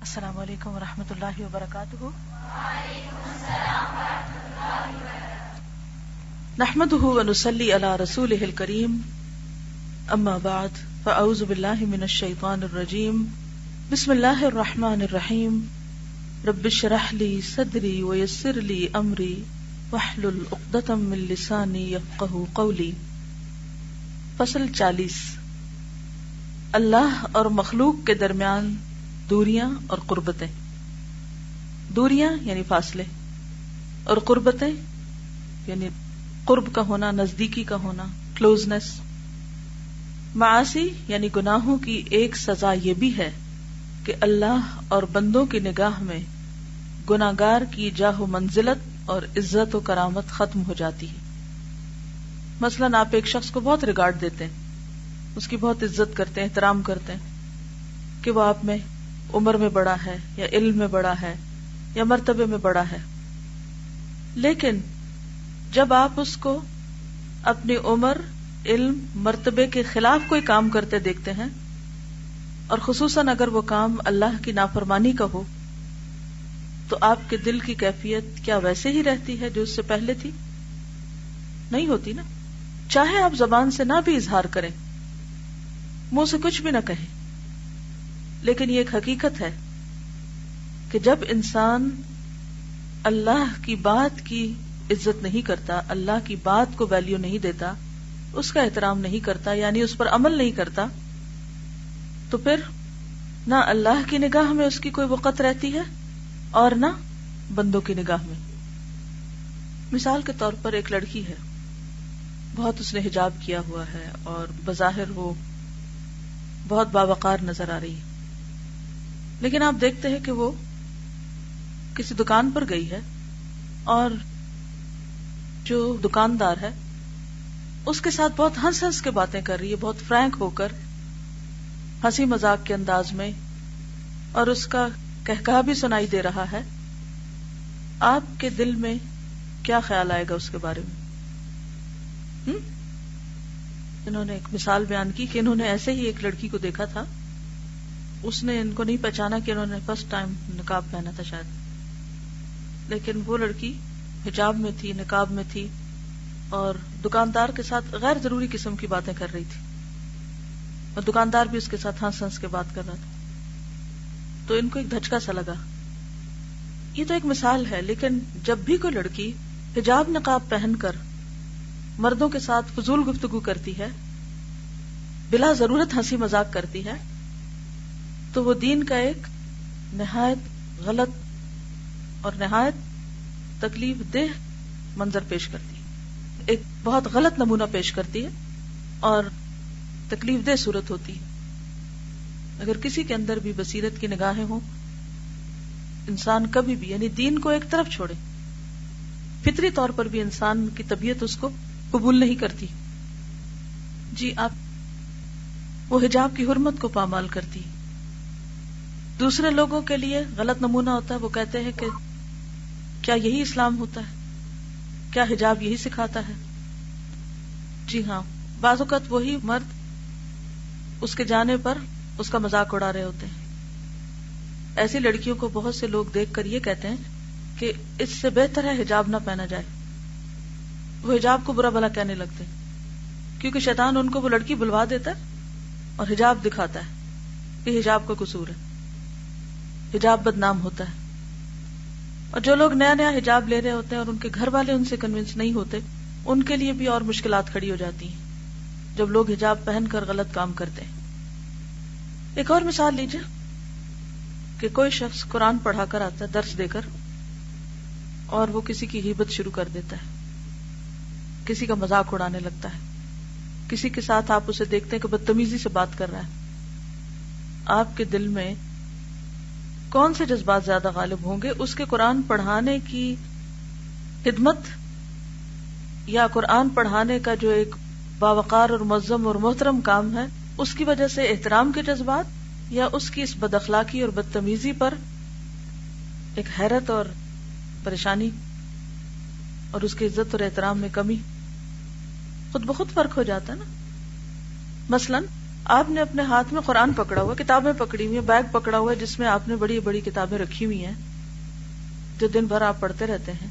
السلام علیکم ورحمۃ اللہ وبرکاتہ۔ نحمد ونسلی علی رسول کریم اما بعد، فاعوذ باللہ من الشیطان الرجیم۔ بسم اللہ الرحمن الرحیم۔ رب اشرح لی صدری ویسر لی امری۔ واحلل عقدۃ من لسانی یفقهوا قولی۔ فصل چالیس۔ اللہ اور مخلوق کے درمیان دوریاں اور قربتیں۔ دوریاں یعنی فاصلے اور قربتیں یعنی قرب کا ہونا، نزدیکی کا ہونا کلوزنس معاشی یعنی گناہوں کی ایک سزا یہ بھی ہے کہ اللہ اور بندوں کی نگاہ میں گناگار کی جاہ و منزلت اور عزت و کرامت ختم ہو جاتی ہے۔ مثلاً آپ ایک شخص کو بہت ریگارڈ دیتے ہیں، اس کی بہت عزت کرتے ہیں، احترام کرتے ہیں کہ وہ آپ میں عمر میں بڑا ہے، یا علم میں بڑا ہے، یا مرتبے میں بڑا ہے۔ لیکن جب آپ اس کو اپنی عمر، علم، مرتبے کے خلاف کوئی کام کرتے دیکھتے ہیں، اور خصوصاً اگر وہ کام اللہ کی نافرمانی کا ہو، تو آپ کے دل کی کیفیت کیا ویسے ہی رہتی ہے جو اس سے پہلے تھی؟ نہیں ہوتی نا۔ چاہے آپ زبان سے نہ بھی اظہار کریں، منہ سے کچھ بھی نہ کہیں۔ لیکن یہ ایک حقیقت ہے کہ جب انسان اللہ کی بات کی عزت نہیں کرتا، اللہ کی بات کو ویلیو نہیں دیتا، اس کا احترام نہیں کرتا یعنی اس پر عمل نہیں کرتا، تو پھر نہ اللہ کی نگاہ میں اس کی کوئی وقت رہتی ہے اور نہ بندوں کی نگاہ میں۔ مثال کے طور پر ایک لڑکی ہے، بہت اس نے حجاب کیا ہوا ہے اور بظاہر وہ بہت باوقار نظر آ رہی ہے۔ لیکن آپ دیکھتے ہیں کہ وہ کسی دکان پر گئی ہے اور جو دکاندار ہے، اس کے ساتھ بہت ہنس ہنس کے باتیں کر رہی ہے، بہت فرینک ہو کر، ہنسی مزاق کے انداز میں، اور اس کا کہا بھی سنائی دے رہا ہے۔ آپ کے دل میں کیا خیال آئے گا اس کے بارے میں؟ انہوں نے ایک مثال بیان کی کہ انہوں نے ایسے ہی ایک لڑکی کو دیکھا تھا۔ اس نے ان کو نہیں پہچانا کہ انہوں نے فرسٹ ٹائم نکاب پہنا تھا شاید۔ لیکن وہ لڑکی حجاب میں تھی نکاب میں تھی اور دکاندار کے ساتھ غیر ضروری قسم کی باتیں کر رہی تھی۔ اور دکاندار بھی اس کے ساتھ ہنس ہنس کے بات کر رہا تھا۔ تو ان کو ایک دھچکا سا لگا۔ یہ تو ایک مثال ہے، لیکن جب بھی کوئی لڑکی حجاب نقاب پہن کر مردوں کے ساتھ فضول گفتگو کرتی ہے، بلا ضرورت ہنسی مذاق کرتی ہے تو وہ دین کا ایک نہایت غلط اور نہایت تکلیف دہ منظر پیش کرتی ہے۔ ایک بہت غلط نمونہ پیش کرتی ہے اور تکلیف دہ صورت ہوتی ہے۔ اگر کسی کے اندر بھی بصیرت کی نگاہیں ہوں، انسان کبھی بھی یعنی دین کو ایک طرف چھوڑے، فطری طور پر بھی انسان کی طبیعت اس کو قبول نہیں کرتی۔ جی آپ وہ حجاب کی حرمت کو پامال کرتی۔ دوسرے لوگوں کے لیے غلط نمونہ ہوتا ہے، وہ کہتے ہیں کہ کیا یہی اسلام ہوتا ہے؟ کیا حجاب یہی سکھاتا ہے؟ جی ہاں بعض اوقات وہی مرد اس کے جانے پر اس کا مذاق اڑا رہے ہوتے ہیں۔ ایسی لڑکیوں کو بہت سے لوگ دیکھ کر یہ کہتے ہیں کہ اس سے بہتر ہے حجاب نہ پہنا جائے۔ وہ حجاب کو برا بلا کہنے لگتے کیونکہ شیطان ان کو وہ لڑکی بلوا دیتا ہے اور حجاب دکھاتا ہے۔ کہ حجاب کا قصور ہے۔ حجاب بدنام ہوتا ہے۔ اور جو لوگ نیا نیا حجاب لے رہے ہوتے ہیں اور ان کے گھر والے ان سے کنوینس نہیں ہوتے، ان کے لیے بھی اور مشکلات کھڑی ہو جاتی ہیں۔ جب لوگ حجاب پہن کر غلط کام کرتے ہیں۔ ایک اور مثال لیجیے کہ کوئی شخص قرآن پڑھا کر آتا ہے، درس دے کر، اور وہ کسی کی ہیبت شروع کر دیتا ہے۔ کسی کا مذاق اڑانے لگتا ہے۔ کسی کے ساتھ آپ اسے دیکھتے ہیں کہ بدتمیزی سے بات کر رہا ہے۔ آپ کے دل میں کون سے جذبات زیادہ غالب ہوں گے؟ اس کے قرآن پڑھانے کی خدمت یا قرآن پڑھانے کا جو ایک باوقار اور مزم اور محترم کام ہے، اس کی وجہ سے احترام کے جذبات یا اس کی اس بد اخلاقی اور بدتمیزی پر ایک حیرت اور پریشانی اور اس کی عزت اور احترام میں کمی؟ خود بخود فرق ہو جاتا ہے نا؟ مثلا آپ نے اپنے ہاتھ میں قرآن پکڑا ہوا کتابیں پکڑی ہوئی بیگ پکڑا ہوا ہے، جس میں آپ نے بڑی بڑی کتابیں رکھی ہوئی ہیں، جو دن بھر آپ پڑھتے رہتے ہیں۔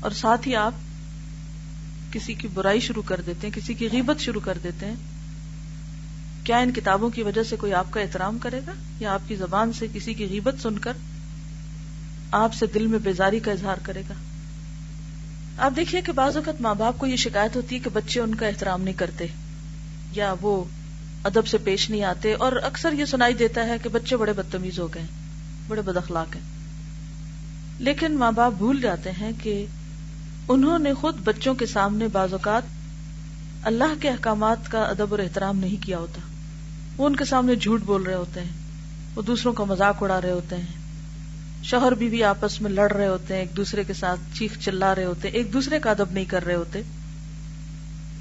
اور ساتھ ہی آپ کسی کی برائی شروع کر دیتے ہیں، کسی کی غیبت شروع کر دیتے ہیں۔ کیا ان کتابوں کی وجہ سے کوئی آپ کا احترام کرے گا؟ یا آپ کی زبان سے کسی کی غیبت سن کر آپ سے دل میں بیزاری کا اظہار کرے گا؟ آپ دیکھیے کہ بعض اوقات ماں باپ کو یہ شکایت ہوتی ہے کہ بچے ان کا احترام نہیں کرتے، یا وہ ادب سے پیش نہیں آتے اور اکثر یہ سنائی دیتا ہے کہ بچے بڑے بدتمیز ہو گئے بڑے بد اخلاق ہیں۔ لیکن ماں باپ بھول جاتے ہیں کہ انہوں نے خود بچوں کے سامنے بعض اوقات اللہ کے احکامات کا ادب اور احترام نہیں کیا ہوتا۔ وہ ان کے سامنے جھوٹ بول رہے ہوتے ہیں وہ دوسروں کا مذاق اڑا رہے ہوتے ہیں۔ شوہر بھی, بھی آپس میں لڑ رہے ہوتے ہیں ایک دوسرے کے ساتھ چیخ چلا رہے ہوتے ہیں ایک دوسرے کا ادب نہیں کر رہے ہوتے۔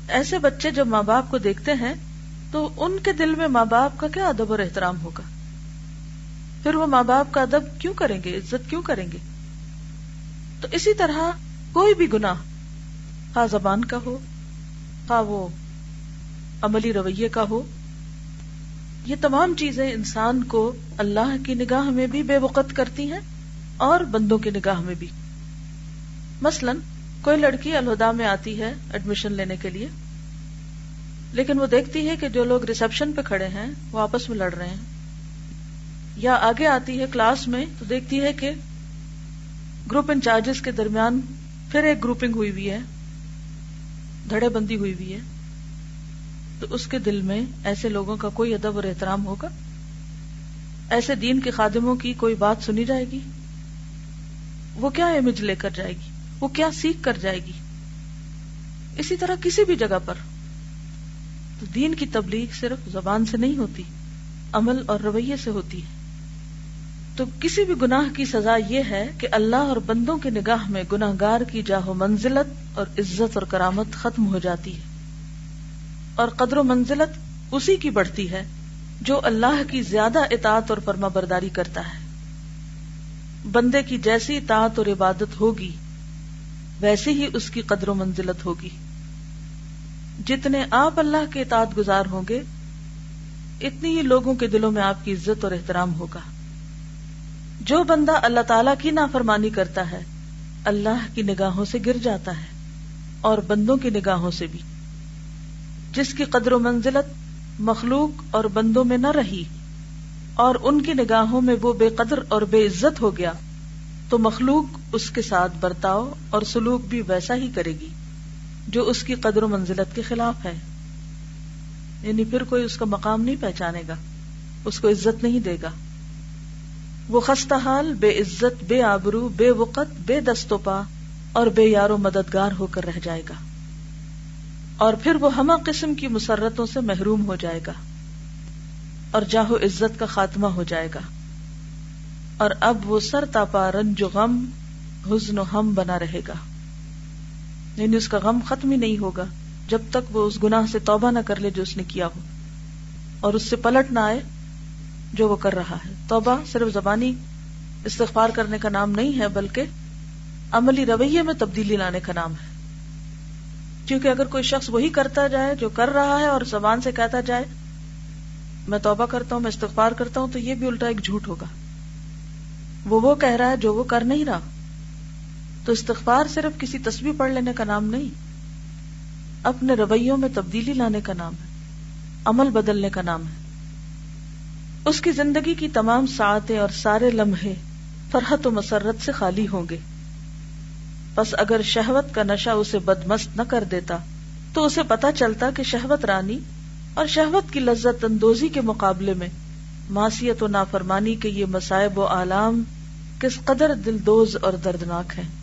ایسے بچے جب ماں باپ کو دیکھتے ہیں تو ان کے دل میں ماں باپ کا کیا ادب اور احترام ہوگا؟ پھر وہ ماں باپ کا ادب کیوں کریں گے؟ عزت کیوں کریں گے؟ تو اسی طرح کوئی بھی گنا خواہ ہاں زبان کا ہو خواہ وہ عملی رویے کا ہو، یہ تمام چیزیں انسان کو اللہ کی نگاہ میں بھی بے وقت کرتی ہیں اور بندوں کی نگاہ میں بھی۔ مثلا کوئی لڑکی الہدا میں آتی ہے ایڈمیشن لینے کے لیے۔ لیکن وہ دیکھتی ہے کہ جو لوگ ریسپشن پہ کھڑے ہیں، وہ آپس میں لڑ رہے ہیں۔ یا آگے آتی ہے کلاس میں تو دیکھتی ہے کہ گروپ انچارجز کے درمیان پھر ایک گروپنگ ہوئی ہوئی ہے، دھڑے بندی ہوئی ہوئی ہے۔ تو اس کے دل میں ایسے لوگوں کا کوئی ادب اور احترام ہوگا؟ ایسے دین کے خادموں کی کوئی بات سنی جائے گی؟ وہ کیا امیج لے کر جائے گی؟ وہ کیا سیکھ کر جائے گی؟ اسی طرح کسی بھی جگہ پر۔ تو دین کی تبلیغ صرف زبان سے نہیں ہوتی، عمل اور رویے سے ہوتی ہے۔ تو کسی بھی گناہ کی سزا یہ ہے کہ اللہ اور بندوں کی نگاہ میں گناہ گار کی جاہو منزلت اور عزت اور کرامت ختم ہو جاتی ہے۔ اور قدر و منزلت اسی کی بڑھتی ہے جو اللہ کی زیادہ اطاعت اور فرما برداری کرتا ہے۔ بندے کی جیسی اطاعت اور عبادت ہوگی، ویسی ہی اس کی قدر و منزلت ہوگی۔ جتنے آپ اللہ کے اطاعت گزار ہوں گے، اتنی ہی لوگوں کے دلوں میں آپ کی عزت اور احترام ہوگا۔ جو بندہ اللہ تعالی کی نافرمانی کرتا ہے، اللہ کی نگاہوں سے گر جاتا ہے، اور بندوں کی نگاہوں سے بھی۔ جس کی قدر و منزلت مخلوق اور بندوں میں نہ رہی، اور ان کی نگاہوں میں وہ بے قدر اور بے عزت ہو گیا، تو مخلوق اس کے ساتھ برتاؤ اور سلوک بھی ویسا ہی کرے گی۔ جو اس کی قدر و منزلت کے خلاف ہے۔ یعنی پھر کوئی اس کا مقام نہیں پہچانے گا، اس کو عزت نہیں دے گا۔ وہ خستہ حال، بے عزت، بے آبرو، بے وقت، بے دستوپا اور بے یارو مددگار ہو کر رہ جائے گا۔ اور پھر وہ ہمہ قسم کی مسرتوں سے محروم ہو جائے گا اور جاہو عزت کا خاتمہ ہو جائے گا۔ اور اب وہ سر تاپا رنج غم، حزن و ہم بنا رہے گا۔ یعنی اس کا غم ختم ہی نہیں ہوگا جب تک وہ اس گناہ سے توبہ نہ کر لے جو اس نے کیا ہو اور اس سے پلٹ نہ آئے جو وہ کر رہا ہے۔ توبہ صرف زبانی استغفار کرنے کا نام نہیں ہے، بلکہ عملی رویے میں تبدیلی لانے کا نام ہے۔ کیونکہ اگر کوئی شخص وہی کرتا جائے جو کر رہا ہے اور زبان سے کہتا جائے، میں توبہ کرتا ہوں، میں استغفار کرتا ہوں، تو یہ بھی الٹا ایک جھوٹ ہوگا۔ وہ وہ کہہ رہا ہے جو وہ کر نہیں رہا۔ تو استغفار صرف کسی تصویر پڑھ لینے کا نام نہیں، اپنے رویوں میں تبدیلی لانے کا نام ہے، عمل بدلنے کا نام ہے۔ اس کی زندگی کی تمام ساعتیں اور سارے لمحے فرحت و مسرت سے خالی ہوں گے۔ بس اگر شہوت کا نشہ اسے بدمست نہ کر دیتا، تو اسے پتا چلتا کہ شہوت رانی اور شہوت کی لذت اندوزی کے مقابلے میں معصیت و نافرمانی کے یہ مسائب و عالام کس قدر دل دوز اور دردناک ہیں۔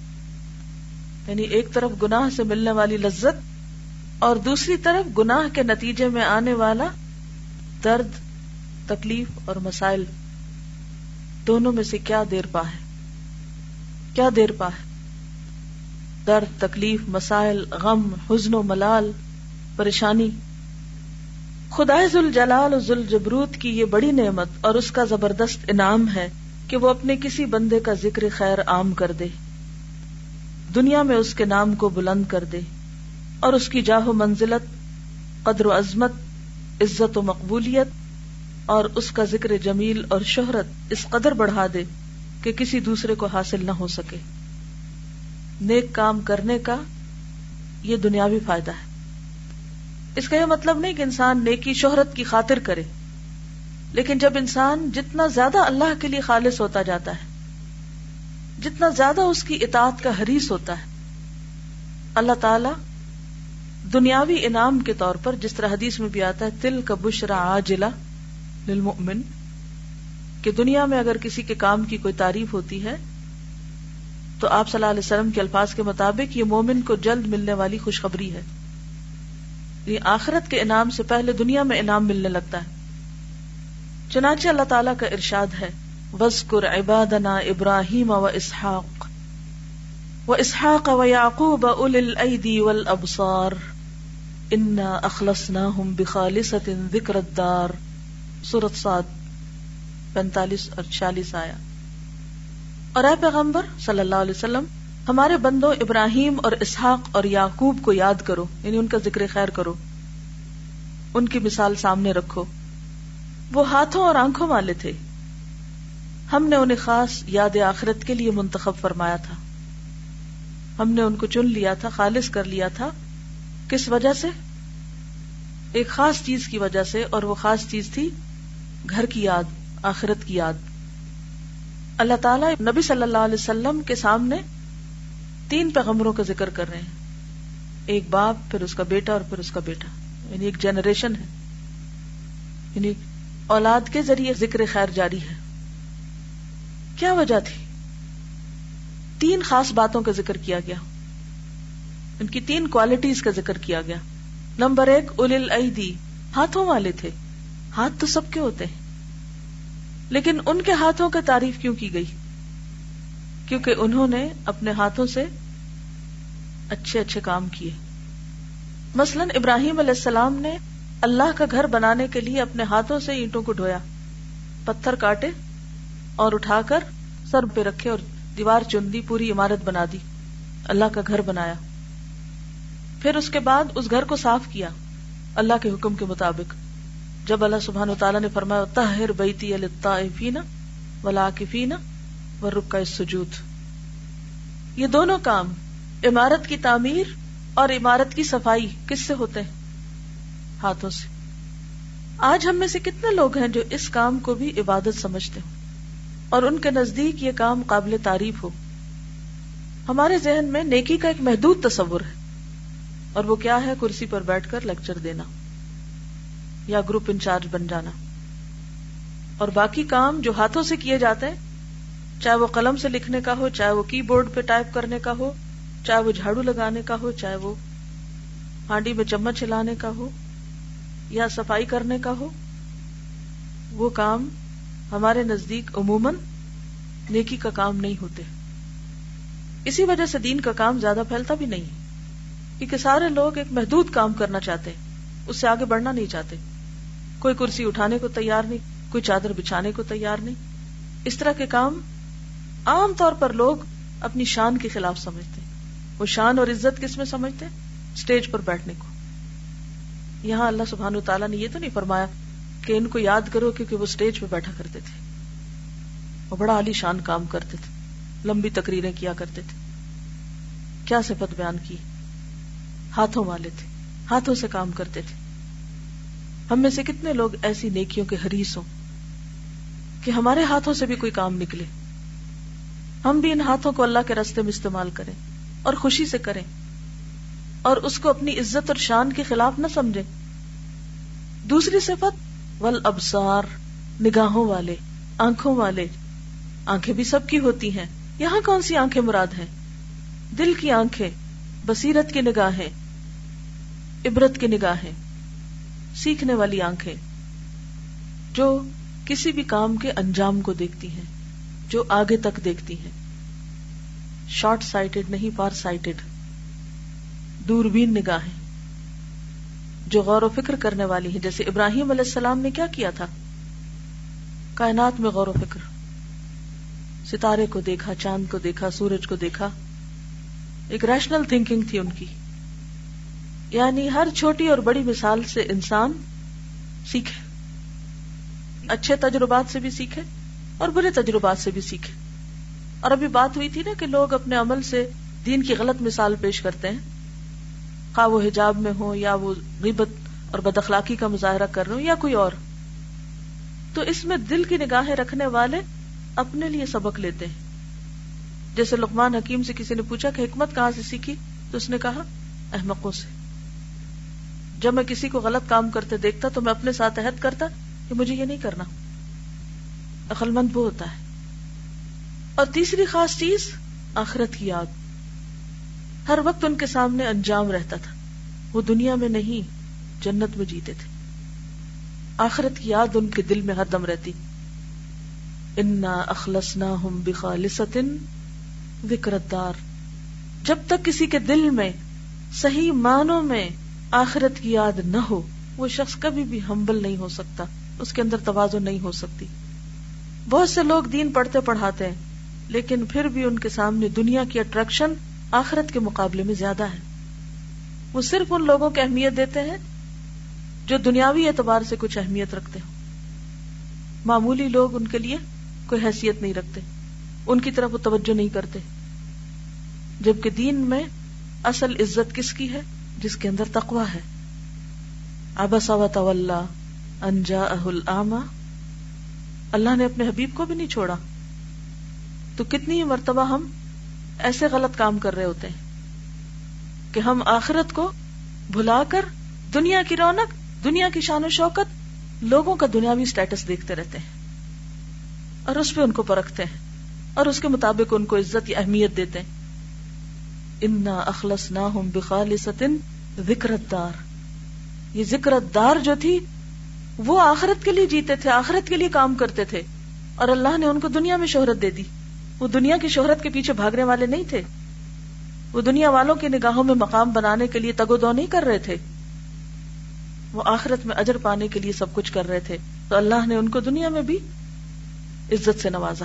یعنی ایک طرف گناہ سے ملنے والی لذت اور دوسری طرف گناہ کے نتیجے میں آنے والا درد، تکلیف اور مسائل۔ دونوں میں سے کیا دیر پا ہے؟ کیا دیر پا ہے؟ درد، تکلیف، مسائل، غم، حزن و ملال، پریشانی۔ خدا ذوالجلال ذل جبروت کی یہ بڑی نعمت اور اس کا زبردست انعام ہے کہ وہ اپنے کسی بندے کا ذکر خیر عام کر دے۔ دنیا میں اس کے نام کو بلند کر دے اور اس کی جاہو منزلت، قدر و عظمت، عزت و مقبولیت اور اس کا ذکر جمیل اور شہرت اس قدر بڑھا دے کہ کسی دوسرے کو حاصل نہ ہو سکے۔ نیک کام کرنے کا یہ دنیاوی فائدہ ہے۔ اس کا یہ مطلب نہیں کہ انسان نیکی، شہرت کی خاطر کرے، لیکن جب انسان جتنا زیادہ اللہ کے لیے خالص ہوتا جاتا ہے جتنا زیادہ اس کی اطاعت کا حریص ہوتا ہے۔ اللہ تعالی دنیاوی انعام کے طور پر جس طرح حدیث میں بھی آتا ہے تل کا بشرا آجلا للمؤمن، کہ دنیا میں اگر کسی کے کام کی کوئی تعریف ہوتی ہے، تو آپ صلی اللہ علیہ وسلم کے الفاظ کے مطابق یہ مومن کو جلد ملنے والی خوشخبری ہے۔ یہ آخرت کے انعام سے پہلے دنیا میں انعام ملنے لگتا ہے۔ چنانچہ اللہ تعالیٰ کا ارشاد ہے وزقر عبادنا ابراہیم و اسحاق و اسحاق و یعقوب اول الایدی والابصار انا اخلصناہم بخالصت ذکر الدار. سورت سات پینتالیس اور چالیس آیا اور اے پیغمبر صلی اللہ علیہ وسلم، ہمارے بندوں ابراہیم اور اسحاق اور یعقوب کو یاد کرو یعنی ان کا ذکر خیر کرو. ان کی مثال سامنے رکھو. وہ ہاتھوں اور آنکھوں والے تھے۔ ہم نے انہیں خاص یاد آخرت کے لیے منتخب فرمایا تھا۔ ہم نے ان کو چن لیا تھا، خالص کر لیا تھا۔ کس وجہ سے؟ ایک خاص چیز کی وجہ سے، اور وہ خاص چیز تھی گھر کی یاد، آخرت کی یاد۔ اللہ تعالیٰ نبی صلی اللہ علیہ وسلم کے سامنے تین پیغمبروں کا ذکر کر رہے ہیں۔ ایک باپ، پھر اس کا بیٹا، اور پھر اس کا بیٹا۔ یعنی ایک جنریشن ہے۔ یعنی اولاد کے ذریعے ذکر خیر جاری ہے۔ کیا وجہ تھی؟ تین خاص باتوں کا ذکر کیا گیا۔ ان کی تین کوالٹیز کا ذکر کیا گیا۔ نمبر ایک اول ہاتھوں والے تھے۔ ہاتھ تو سب کے ہوتے ہیں۔ لیکن ان کے ہاتھوں کا تعریف کیوں کی گئی؟ کیونکہ انہوں نے اپنے ہاتھوں سے اچھے اچھے کام کیے۔ مثلا ابراہیم علیہ السلام نے اللہ کا گھر بنانے کے لیے اپنے ہاتھوں سے اینٹوں کو ڈھویا، پتھر کاٹے اور اٹھا کر سر پہ رکھے اور دیوار چن دی پوری عمارت بنا دی۔ اللہ کا گھر بنایا۔ پھر اس کے بعد اس گھر کو صاف کیا اللہ کے حکم کے مطابق۔ جب اللہ سبحان و تعالیٰ نے فرمایا تاہر بیتی الطائفین والعاکفین والرکع السجود یہ دونوں کام عمارت کی تعمیر اور عمارت کی صفائی کس سے ہوتے ہیں؟ ہاتھوں سے۔ آج ہم میں سے کتنے لوگ ہیں جو اس کام کو بھی عبادت سمجھتے ہوں؟ اور ان کے نزدیک یہ کام قابل تعریف ہو۔ ہمارے ذہن میں نیکی کا ایک محدود تصور ہے اور وہ کیا ہے کرسی پر بیٹھ کر لیکچر دینا یا گروپ انچارج بن جانا۔ اور باقی کام جو ہاتھوں سے کیے جاتے ہیں، چاہے وہ قلم سے لکھنے کا ہو، چاہے وہ کی بورڈ پہ ٹائپ کرنے کا ہو، چاہے وہ جھاڑو لگانے کا ہو، چاہے وہ ہانڈی میں چمچ ہلانے کا ہو یا صفائی کرنے کا ہو، وہ کام ہمارے نزدیک عموماً نیکی کا کام نہیں ہوتے۔ اسی وجہ سے دین کا کام زیادہ پھیلتا بھی نہیں، کیونکہ سارے لوگ ایک محدود کام کرنا چاہتے ہیں اس سے آگے بڑھنا نہیں چاہتے۔ کوئی کرسی اٹھانے کو تیار نہیں، کوئی چادر بچھانے کو تیار نہیں۔ اس طرح کے کام عام طور پر لوگ اپنی شان کے خلاف سمجھتے۔ وہ شان اور عزت کس میں سمجھتے؟ اسٹیج پر بیٹھنے کو۔ یہاں اللہ سبحان تعالیٰ نے یہ تو نہیں فرمایا کہ ان کو یاد کرو کیونکہ وہ اسٹیج پہ بیٹھا کرتے تھے وہ بڑا عالی شان کام کرتے تھے، لمبی تقریریں کیا کرتے تھے۔ کیا صفت بیان کی؟ ہاتھوں والے تھے، ہاتھوں سے کام کرتے تھے۔ ہم میں سے کتنے لوگ ایسی نیکیوں کے حریص ہوں کہ ہمارے ہاتھوں سے بھی کوئی کام نکلے۔ ہم بھی ان ہاتھوں کو اللہ کے رستے میں استعمال کریں اور خوشی سے کریں اور اس کو اپنی عزت اور شان کے خلاف نہ سمجھے دوسری صفت ول ابسار نگاہوں والے، آنکھوں والے۔ آنکھیں بھی سب کی ہوتی ہیں۔ یہاں کون سی آنکھیں مراد ہیں؟ دل کی آنکھیں، بصیرت کی نگاہیں، عبرت کی نگاہیں، سیکھنے والی آنکھیں۔ جو کسی بھی کام کے انجام کو دیکھتی ہیں، جو آگے تک دیکھتی ہیں۔ شارٹ سائٹڈ نہیں، فار سائٹڈ۔ دوربین نگاہیں۔ جو غور و فکر کرنے والی ہیں جیسے ابراہیم علیہ السلام نے کیا کیا تھا؟ کائنات میں غور و فکر۔ ستارے کو دیکھا، چاند کو دیکھا، سورج کو دیکھا۔ ایک ریشنل تھنکنگ تھی ان کی۔ یعنی ہر چھوٹی اور بڑی مثال سے انسان سیکھے۔ اچھے تجربات سے بھی سیکھے اور برے تجربات سے بھی سیکھے۔ اور ابھی بات ہوئی تھی نا کہ لوگ اپنے عمل سے دین کی غلط مثال پیش کرتے ہیں۔ خواہ وہ حجاب میں ہو یا وہ غیبت اور بد اخلاقی کا مظاہرہ کر رہے ہو یا کوئی اور۔ تو اس میں دل کی نگاہیں رکھنے والے اپنے لیے سبق لیتے ہیں۔ جیسے لقمان حکیم سے کسی نے پوچھا کہ حکمت کہاں سے سیکھی؟ تو اس نے کہا، احمقوں سے۔ جب میں کسی کو غلط کام کرتے دیکھتا تو میں اپنے ساتھ عہد کرتا کہ مجھے یہ نہیں کرنا۔ عقل مند وہ ہوتا ہے۔ اور تیسری خاص چیز، آخرت کی یاد۔ ہر وقت ان کے سامنے انجام رہتا تھا۔ وہ دنیا میں نہیں، جنت میں جیتے تھے۔ آخرت کی یاد ان کے دل میں ہر دم رہتی۔ انا اخلص نہ ہوں بخالصن جب تک کسی کے دل میں صحیح معنوں میں آخرت کی یاد نہ ہو، وہ شخص کبھی بھی ہمبل نہیں ہو سکتا۔ اس کے اندر توازن نہیں ہو سکتی۔ بہت سے لوگ دین پڑھتے پڑھاتے ہیں، لیکن پھر بھی ان کے سامنے دنیا کی اٹریکشن آخرت کے مقابلے میں زیادہ ہے وہ صرف ان لوگوں کی اہمیت دیتے ہیں جو دنیاوی اعتبار سے کچھ اہمیت رکھتے ہو معمولی لوگ ان کے لیے کوئی حیثیت نہیں رکھتے، ان کی طرف وہ توجہ نہیں کرتے۔ جبکہ دین میں اصل عزت کس کی ہے؟ جس کے اندر تقوا ہے۔ ابس انجا اہل اللہ نے اپنے حبیب کو بھی نہیں چھوڑا۔ تو کتنی مرتبہ ہم ایسے غلط کام کر رہے ہوتے ہیں کہ ہم آخرت کو بھلا کر دنیا کی رونق، دنیا کی شان و شوکت لوگوں کا دنیاوی اسٹیٹس دیکھتے رہتے ہیں اور اس پہ ان کو پرکھتے ہیں اور اس کے مطابق ان کو عزت یا اہمیت دیتے ہیں۔ انا اخلص نہ ہوں بخال ذکرت دار یہ ذکرت دار جو تھی، وہ آخرت کے لیے جیتے تھے، آخرت کے لیے کام کرتے تھے اور اللہ نے ان کو دنیا میں شہرت دے دی۔ وہ دنیا کی شہرت کے پیچھے بھاگنے والے نہیں تھے۔ وہ دنیا والوں کی نگاہوں میں مقام بنانے کے لیے تگو دو نہیں کر رہے تھے۔ وہ آخرت میں اجر پانے کے لیے سب کچھ کر رہے تھے۔ تو اللہ نے ان کو دنیا میں بھی عزت سے نوازا۔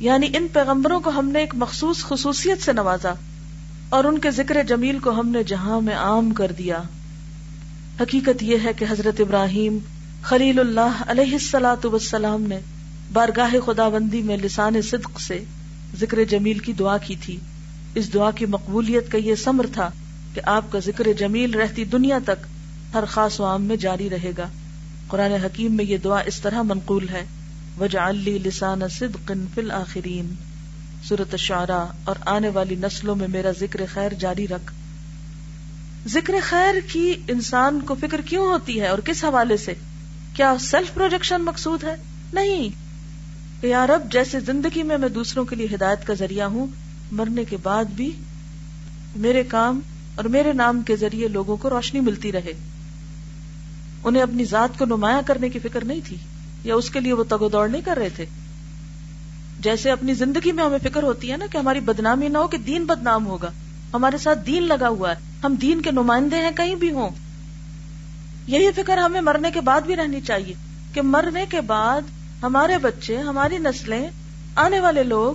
یعنی ان پیغمبروں کو ہم نے ایک مخصوص خصوصیت سے نوازا۔ اور ان کے ذکر جمیل کو ہم نے جہاں میں عام کر دیا۔ حقیقت یہ ہے کہ حضرت ابراہیم خلیل اللہ علیہ السلاۃ وسلام نے بارگاہ خدا بندی میں لسان صدق سے ذکر جمیل کی دعا کی تھی۔ اس دعا کی مقبولیت کا یہ سمر تھا کہ آپ کا ذکر جمیل رہتی دنیا تک ہر خاص و عام میں جاری رہے گا۔ قرآن حکیم میں یہ دعا اس طرح منقول ہے۔ وجہ لسان صدق فی الآخرین صورت شعرا اور آنے والی نسلوں میں میرا ذکر خیر جاری رکھ۔ ذکر خیر کی انسان کو فکر کیوں ہوتی ہے اور کس حوالے سے؟ کیا سیلف پروجیکشن مقصود ہے؟ نہیں۔ کہ یار اب جیسے زندگی میں میں دوسروں کے لیے ہدایت کا ذریعہ ہوں، مرنے کے بعد بھی میرے کام اور میرے نام کے ذریعے لوگوں کو روشنی ملتی رہے۔ انہیں اپنی ذات کو نمایاں کرنے کی فکر نہیں تھی، یا اس کے لیے وہ تگو دوڑ نہیں کر رہے تھے۔ جیسے اپنی زندگی میں ہمیں فکر ہوتی ہے نا کہ ہماری بدنامی نہ ہو کہ دین بدنام ہوگا۔ ہمارے ساتھ دین لگا ہوا ہے۔ ہم دین کے نمائندے ہیں، کہیں بھی ہوں۔ یہی فکر ہمیں مرنے کے بعد بھی رہنی چاہیے کہ مرنے کے بعد ہمارے بچے، ہماری نسلیں، آنے والے لوگ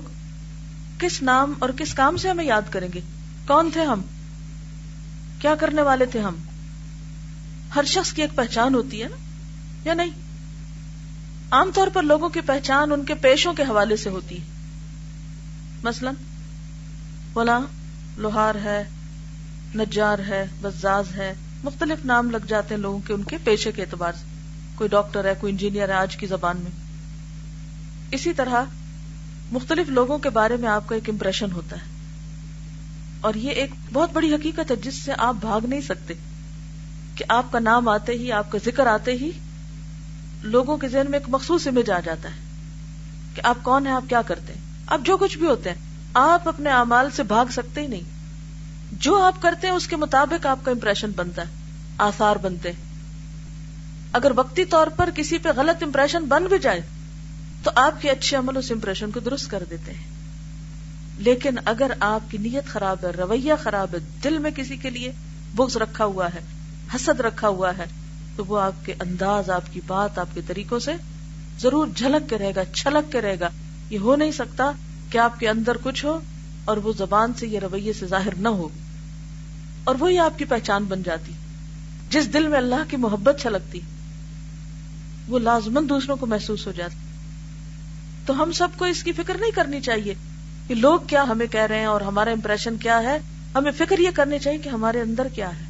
کس نام اور کس کام سے ہمیں یاد کریں گے؟ کون تھے ہم؟ کیا کرنے والے تھے ہم؟ ہر شخص کی ایک پہچان ہوتی ہے نا؟ یا نہیں؟ عام طور پر لوگوں کی پہچان ان کے پیشوں کے حوالے سے ہوتی ہے۔ مثلا بولا لوہار ہے، نجار ہے، بزاز ہے، مختلف نام لگ جاتے ہیں لوگوں کے ان کے پیشے کے اعتبار سے۔ کوئی ڈاکٹر ہے، کوئی انجینئر ہے آج کی زبان میں۔ اسی طرح مختلف لوگوں کے بارے میں آپ کا ایک امپریشن ہوتا ہے۔ اور یہ ایک بہت بڑی حقیقت ہے جس سے آپ بھاگ نہیں سکتے۔ کہ آپ کا نام آتے ہی، آپ کا ذکر آتے ہی لوگوں کے ذہن میں ایک مخصوص امیج آ جاتا ہے کہ آپ کون ہیں، آپ کیا کرتے ہیں۔ آپ جو کچھ بھی ہوتے ہیں، آپ اپنے اعمال سے بھاگ سکتے ہی نہیں۔ جو آپ کرتے ہیں، اس کے مطابق آپ کا امپریشن بنتا ہے، آثار بنتے ہیں۔ اگر وقتی طور پر کسی پہ غلط امپریشن بن بھی جائے تو آپ کے اچھے عمل اس امپریشن کو درست کر دیتے ہیں۔ لیکن اگر آپ کی نیت خراب ہے، رویہ خراب ہے، دل میں کسی کے لیے بغض رکھا ہوا ہے، حسد رکھا ہوا ہے، تو وہ آپ کے انداز، آپ کی بات، آپ کے طریقوں سے ضرور جھلک کے رہے گا، چھلک کے رہے گا۔ یہ ہو نہیں سکتا کہ آپ کے اندر کچھ ہو اور وہ زبان سے یہ رویے سے ظاہر نہ ہو۔ اور وہی آپ کی پہچان بن جاتی۔ جس دل میں اللہ کی محبت چھلکتی، وہ لازمن دوسروں کو محسوس ہو جاتا تو ہم سب کو اس کی فکر نہیں کرنی چاہیے کہ لوگ کیا ہمیں کہہ رہے ہیں اور ہمارا امپریشن کیا ہے۔ ہمیں فکر یہ کرنی چاہیے کہ ہمارے اندر کیا ہے،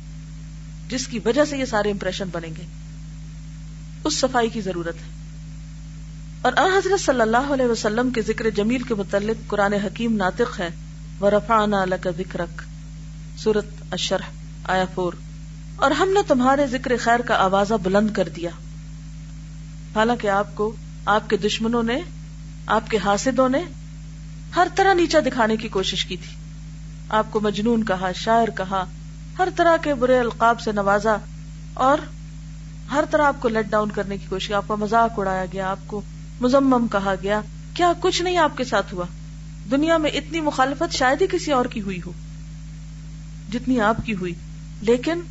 جس کی وجہ سے یہ سارے امپریشن بنیں گے۔ اس صفائی کی ضرورت ہے۔ اور آن حضرت صلی اللہ علیہ وسلم کے ذکر جمیل کے متعلق قرآن حکیم ناطق ہے۔ وہ رفا ذکرک سورت اشرح آیا فور اور ہم نے تمہارے ذکر خیر کا آوازہ بلند کر دیا۔ حالانکہ آپ کو، آپ کے دشمنوں نے آپ کے حاسدوں نے ہر طرح نیچا دکھانے کی کوشش کی تھی۔ آپ کو مجنون کہا، شاعر کہا، ہر طرح کے برے القاب سے نوازا اور ہر طرح آپ کو لیٹ ڈاؤن کرنے کی کوشش، آپ کا مذاق اڑایا گیا، آپ کو مزمم کہا گیا۔ کیا کچھ نہیں آپ کے ساتھ ہوا۔ دنیا میں اتنی مخالفت شاید ہی کسی اور کی ہوئی ہو، جتنی آپ کی ہوئی۔ لیکن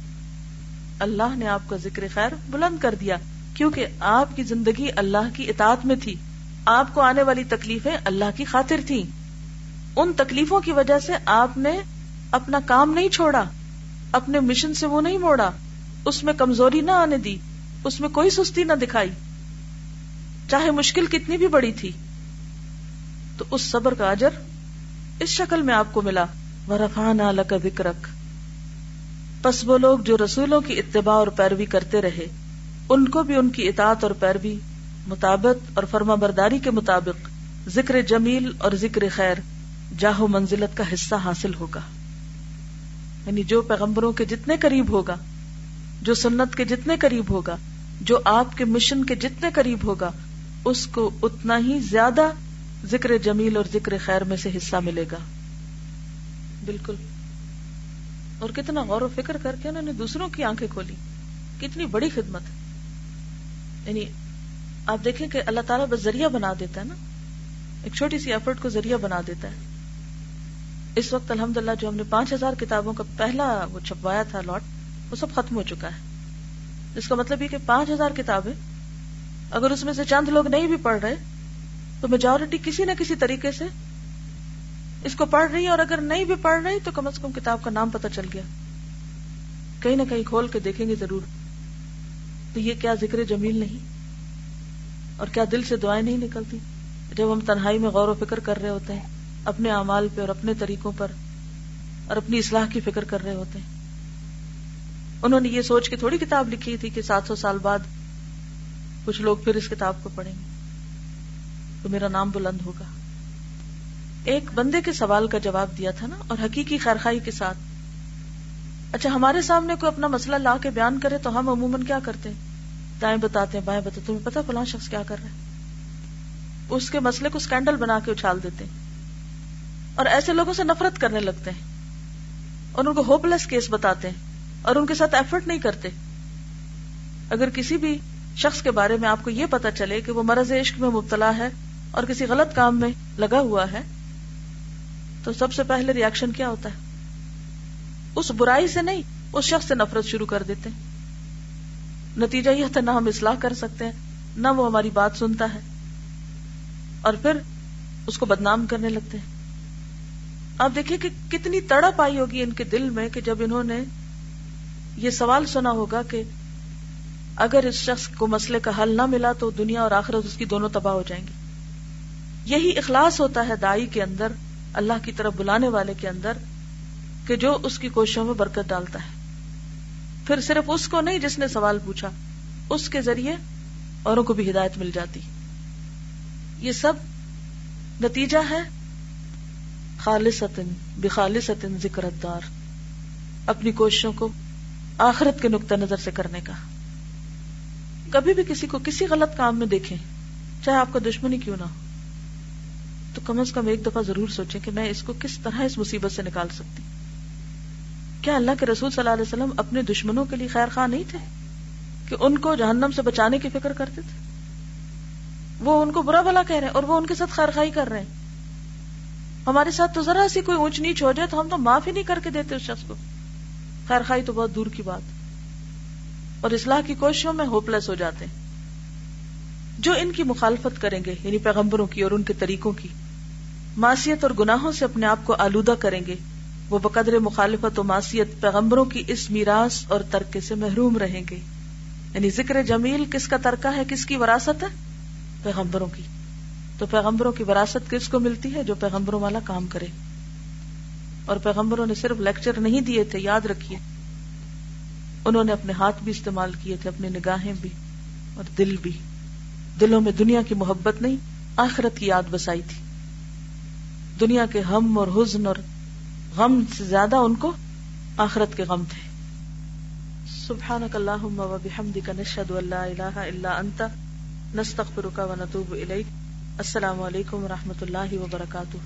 اللہ نے آپ کا ذکر خیر بلند کر دیا، کیونکہ آپ کی زندگی اللہ کی اطاعت میں تھی۔ آپ کو آنے والی تکلیفیں اللہ کی خاطر تھیں۔ ان تکلیفوں کی وجہ سے آپ نے اپنا کام نہیں چھوڑا، اپنے مشن سے وہ نہیں موڑا۔ اس میں کمزوری نہ آنے دی، اس میں کوئی سستی نہ دکھائی۔ چاہے مشکل کتنی بھی بڑی تھی۔ تو اس صبر کا اجر اس شکل میں آپ کو ملا۔ ورفان کا وکرک پس وہ لوگ جو رسولوں کی اتباع اور پیروی کرتے رہے، ان کو بھی ان کی اطاعت اور پیروی مطابق اور فرما برداری کے مطابق ذکر جمیل اور ذکر خیر جاہو منزلت کا حصہ حاصل ہوگا۔ یعنی جو پیغمبروں کے جتنے قریب ہوگا، جو سنت کے جتنے قریب ہوگا، جو آپ کے مشن کے جتنے قریب ہوگا، اس کو اتنا ہی زیادہ ذکر جمیل اور ذکر خیر میں سے حصہ ملے گا۔ بالکل۔ اور کتنا غور و فکر کر کے انہوں نے دوسروں کی آنکھیں کھولی۔ کتنی بڑی خدمت۔ یعنی آپ دیکھیں کہ اللہ تعالیٰ بس ذریعہ بنا دیتا ہے نا۔ ایک چھوٹی سی ایفرٹ کو ذریعہ بنا دیتا ہے۔ اس وقت الحمد للہ جو ہم نے پانچ ہزار کتابوں کا پہلا وہ چھپوایا تھا لاٹ وہ سب ختم ہو چکا ہے۔ جس کا مطلب یہ کہ پانچ ہزار کتابیں، اگر اس میں سے چند لوگ نہیں بھی پڑھ رہے، تو میجورٹی کسی نہ کسی طریقے سے اس کو پڑھ رہی ہے اور اگر نہیں بھی پڑھ رہی، تو کم از کم کتاب کا نام پتہ چل گیا۔ کہیں نہ کہیں کھول کے دیکھیں گے ضرور۔ تو یہ کیا ذکر جمیل نہیں؟ اور کیا دل سے دعائیں نہیں نکلتی؟ جب ہم تنہائی میں غور و فکر کر رہے ہوتے ہیں، اپنے اعمال پہ اور اپنے طریقوں پر اور اپنی اصلاح کی فکر کر رہے ہوتے ہیں۔ انہوں نے یہ سوچ کے تھوڑی کتاب لکھی تھی کہ سات سو سال بعد کچھ لوگ پھر اس کتاب کو پڑھیں گے۔ تو میرا نام بلند ہوگا۔ ایک بندے کے سوال کا جواب دیا تھا نا، اور حقیقی خیرخائی کے ساتھ۔ اچھا ہمارے سامنے کوئی اپنا مسئلہ لا کے بیان کرے تو ہم عموماً کیا کرتے ہیں؟ دائیں بتاتے ہیں، بائیں بتاتے تمہیں پتا فلاں شخص کیا کر رہا ہے؟ اس کے مسئلے کو اسکینڈل بنا کے اچھال دیتے ہیں۔ اور ایسے لوگوں سے نفرت کرنے لگتے ہیں۔ اور ان کو ہوپ لیس کیس بتاتے ہیں۔ اور ان کے ساتھ ایفرٹ نہیں کرتے۔ اگر کسی بھی شخص کے بارے میں آپ کو یہ پتا چلے کہ وہ مرض عشق میں مبتلا ہے اور کسی غلط کام میں لگا ہوا ہے، تو سب سے پہلے ریئیکشن کیا ہوتا ہے؟ اس برائی سے نہیں، اس شخص سے نفرت شروع کر دیتے ہیں۔ نتیجہ یہ تھا، نہ ہم اصلاح کر سکتے ہیں، نہ وہ ہماری بات سنتا ہے۔ اور پھر اس کو بدنام کرنے لگتے ہیں۔ آپ دیکھیں کہ کتنی تڑپ آئی ہوگی ان کے دل میں کہ جب انہوں نے یہ سوال سنا ہوگا کہ اگر اس شخص کو مسئلے کا حل نہ ملا تو دنیا اور آخرت اس کی دونوں تباہ ہو جائیں گی۔ یہی اخلاص ہوتا ہے دائی کے اندر، اللہ کی طرف بلانے والے کے اندر، کہ جو اس کی کوششوں میں برکت ڈالتا ہے۔ پھر صرف اس کو نہیں جس نے سوال پوچھا، اس کے ذریعے اوروں کو بھی ہدایت مل جاتی۔ یہ سب نتیجہ ہے خالص بخالص ذکر دار اپنی کوششوں کو آخرت کے نقطۂ نظر سے کرنے کا۔ کبھی بھی کسی کو کسی غلط کام میں دیکھیں، چاہے آپ کا دشمنی کیوں نہ ہو، تو کم از کم ایک دفعہ ضرور سوچیں کہ میں اس کو کس طرح اس مصیبت سے نکال سکتی۔ کیا اللہ کے رسول صلی اللہ علیہ وسلم اپنے دشمنوں کے لیے خیر خواہ نہیں تھے؟ کہ ان کو جہنم سے بچانے کی فکر کرتے تھے؟ وہ ان کو برا بلا کہہ رہے ہیں اور وہ ان کے ساتھ خیر خائی کر رہے ہیں۔ ہمارے ساتھ تو ذرا سی کوئی اونچ نیچ ہو جائے تو ہم تو معافی نہیں کر کے دیتے اس شخص کو۔ خیر خائی تو بہت دور کی بات۔ اور اصلاح کی کوششوں میں ہوپ لیس ہو جاتے ہیں۔ جو ان کی مخالفت کریں گے یعنی پیغمبروں کی اور ان کے طریقوں کی معاشیت اور گناہوں سے اپنے آپ کو آلودہ کریں گے وہ بقدر مخالفت و معاشیت پیغمبروں کی اس میراث اور ترکے سے محروم رہیں گے۔ یعنی ذکر جمیل کس کا ترکہ ہے؟ کس کی وراثت ہے؟ پیغمبروں کی۔ تو پیغمبروں کی وراثت کس کو ملتی ہے؟ جو پیغمبروں والا کام کرے۔ اور پیغمبروں نے صرف لیکچر نہیں دیے تھے، یاد رکھیے۔ انہوں نے اپنے ہاتھ بھی استعمال کیے تھے، اپنی نگاہیں بھی اور دل بھی۔ دلوں میں دنیا کی محبت نہیں، آخرت کی یاد بسائی تھی۔ دنیا کے ہم اور حزن اور غم سے زیادہ ان کو آخرت کے غم تھے۔ سبحانک اللہم و بحمدک نشہد و لا الہ الا انت، نستغفرک و نتوب الیک۔ السلام علیکم و رحمۃ اللہ وبرکاتہ۔